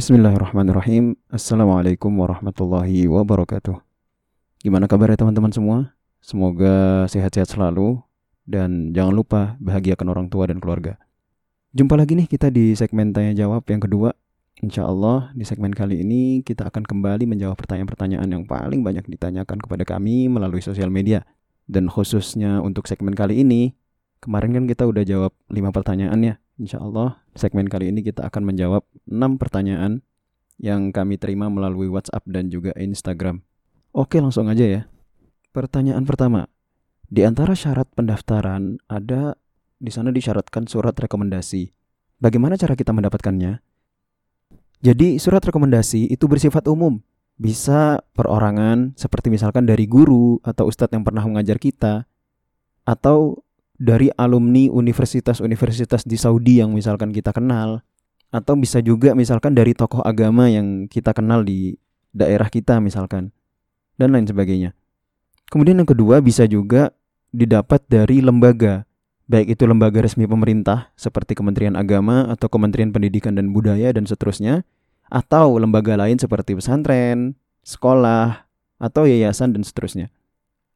Bismillahirrahmanirrahim. Assalamualaikum warahmatullahi wabarakatuh. Gimana kabarnya teman-teman semua? Semoga sehat-sehat selalu dan jangan lupa bahagiakan orang tua dan keluarga. Jumpa lagi nih kita di segmen tanya jawab yang kedua. Insya Allah di segmen kali ini kita akan kembali menjawab pertanyaan-pertanyaan yang paling banyak ditanyakan kepada kami melalui sosial media. Dan khususnya untuk segmen kali ini, kemarin kan kita udah jawab 5 pertanyaan ya. Insya Allah segmen kali ini kita akan menjawab 6 pertanyaan yang kami terima melalui WhatsApp dan juga Instagram. Oke langsung aja ya. Pertanyaan pertama. Di antara syarat pendaftaran ada di sana disyaratkan surat rekomendasi. Bagaimana cara kita mendapatkannya? Jadi surat rekomendasi itu bersifat umum. Bisa perorangan seperti misalkan dari guru atau ustadz yang pernah mengajar kita atau dari alumni universitas-universitas di Saudi yang misalkan kita kenal atau bisa juga misalkan dari tokoh agama yang kita kenal di daerah kita misalkan dan lain sebagainya. Kemudian yang kedua bisa juga didapat dari lembaga baik itu lembaga resmi pemerintah seperti Kementerian Agama atau Kementerian Pendidikan dan Budaya dan seterusnya atau lembaga lain seperti pesantren, sekolah, atau yayasan dan seterusnya.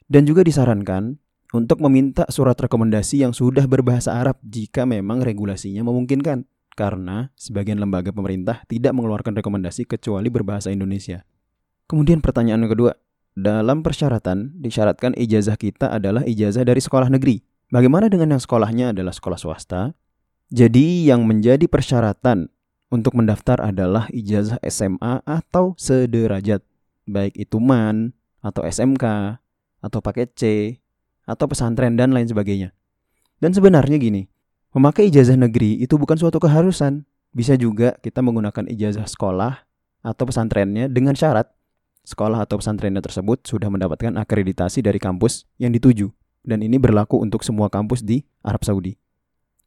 Dan juga disarankan untuk meminta surat rekomendasi yang sudah berbahasa Arab jika memang regulasinya memungkinkan. Karena sebagian lembaga pemerintah tidak mengeluarkan rekomendasi kecuali berbahasa Indonesia. Kemudian pertanyaan kedua, dalam persyaratan disyaratkan ijazah kita adalah ijazah dari sekolah negeri. Bagaimana dengan yang sekolahnya adalah sekolah swasta? Jadi yang menjadi persyaratan untuk mendaftar adalah ijazah SMA atau sederajat, baik itu MAN atau SMK atau paket C atau pesantren dan lain sebagainya. Dan sebenarnya gini, memakai ijazah negeri itu bukan suatu keharusan. Bisa juga kita menggunakan ijazah sekolah atau pesantrennya dengan syarat sekolah atau pesantrennya tersebut sudah mendapatkan akreditasi dari kampus yang dituju dan ini berlaku untuk semua kampus di Arab Saudi.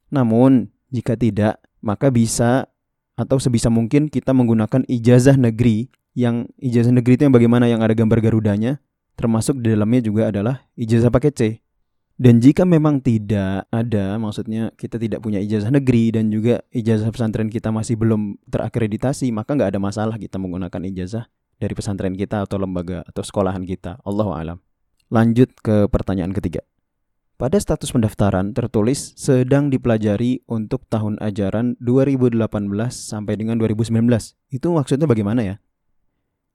Namun, jika tidak, maka bisa atau sebisa mungkin kita menggunakan ijazah negeri yang ijazah negeri itu yang bagaimana yang ada gambar Garudanya termasuk di dalamnya juga adalah ijazah paket C. Dan jika memang tidak ada, maksudnya kita tidak punya ijazah negeri dan juga ijazah pesantren kita masih belum terakreditasi, maka nggak ada masalah kita menggunakan ijazah dari pesantren kita atau lembaga atau sekolahan kita. Allahu alam. Lanjut ke pertanyaan ketiga. Pada status pendaftaran tertulis sedang dipelajari untuk tahun ajaran 2018 sampai dengan 2019. Itu maksudnya bagaimana ya?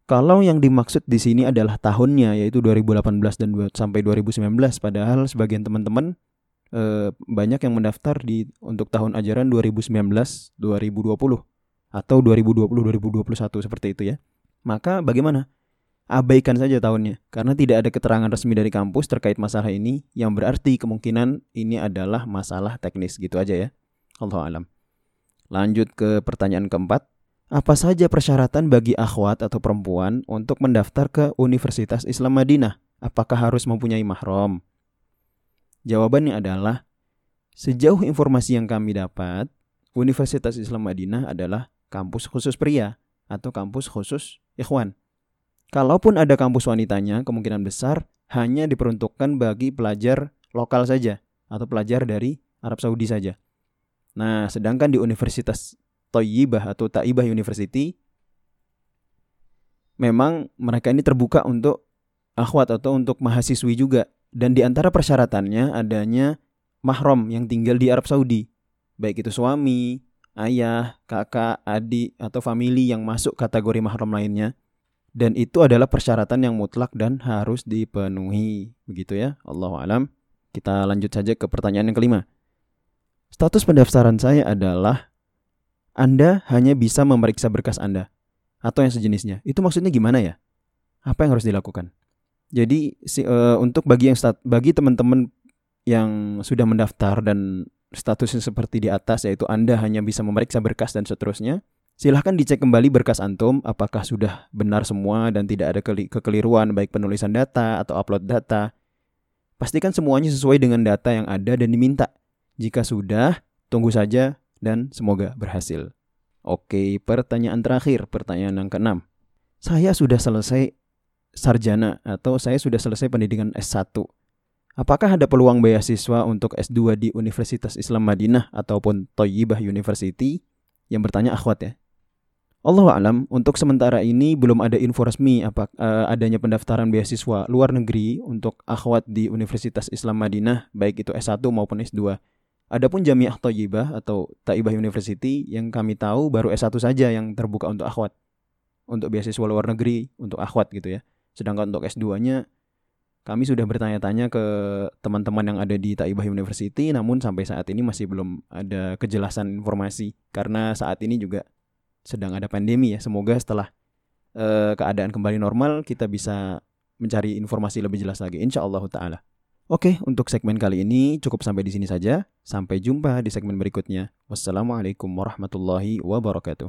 Kalau yang dimaksud di sini adalah tahunnya yaitu 2018 dan sampai 2019 padahal sebagian teman-teman e, banyak yang mendaftar di untuk tahun ajaran 2019 2020 atau 2020 2021 seperti itu ya. Maka bagaimana? Abaikan saja tahunnya karena tidak ada keterangan resmi dari kampus terkait masalah ini yang berarti kemungkinan ini adalah masalah teknis gitu aja ya. Allah alam. Lanjut ke pertanyaan keempat. Apa saja persyaratan bagi akhwat atau perempuan untuk mendaftar ke Universitas Islam Madinah? Apakah harus mempunyai mahram? Jawabannya adalah sejauh informasi yang kami dapat, Universitas Islam Madinah adalah kampus khusus pria atau kampus khusus ikhwan. Kalaupun ada kampus wanitanya, kemungkinan besar hanya diperuntukkan bagi pelajar lokal saja atau pelajar dari Arab Saudi saja. Nah, sedangkan di Universitas Toyibah atau Taibah University memang mereka ini terbuka untuk akhwat atau untuk mahasiswi juga. Dan di antara persyaratannya adanya mahram yang tinggal di Arab Saudi. Baik itu suami, ayah, kakak, adik atau famili yang masuk kategori mahram lainnya. Dan itu adalah persyaratan yang mutlak dan harus dipenuhi. Begitu ya Allahu alam. Kita lanjut saja ke pertanyaan yang kelima. Status pendaftaran saya adalah anda hanya bisa memeriksa berkas Anda atau yang sejenisnya. Itu maksudnya gimana ya? Apa yang harus dilakukan? Jadi si, uh, untuk bagi yang stat, bagi teman-teman yang sudah mendaftar dan statusnya seperti di atas yaitu Anda hanya bisa memeriksa berkas dan seterusnya, silahkan dicek kembali berkas antum apakah sudah benar semua dan tidak ada kekeliruan baik penulisan data atau upload data. Pastikan semuanya sesuai dengan data yang ada dan diminta. Jika sudah, tunggu saja dan semoga berhasil. Oke, pertanyaan terakhir, pertanyaan yang keenam. Saya sudah selesai sarjana atau saya sudah selesai pendidikan S1. Apakah ada peluang beasiswa untuk S2 di Universitas Islam Madinah ataupun Toyibah University? Yang bertanya akhwat ya. Allah alam untuk sementara ini belum ada info resmi apa uh, adanya pendaftaran beasiswa luar negeri untuk akhwat di Universitas Islam Madinah baik itu S1 maupun S2. Adapun Jamiah Thayyibah atau Taibah University yang kami tahu baru S1 saja yang terbuka untuk akhwat. Untuk beasiswa luar negeri untuk akhwat gitu ya. Sedangkan untuk S2-nya kami sudah bertanya-tanya ke teman-teman yang ada di Taibah University namun sampai saat ini masih belum ada kejelasan informasi karena saat ini juga sedang ada pandemi ya. Semoga setelah uh, keadaan kembali normal kita bisa mencari informasi lebih jelas lagi insya Allah taala. Oke, untuk segmen kali ini cukup sampai di sini saja. Sampai jumpa di segmen berikutnya. Wassalamualaikum warahmatullahi wabarakatuh.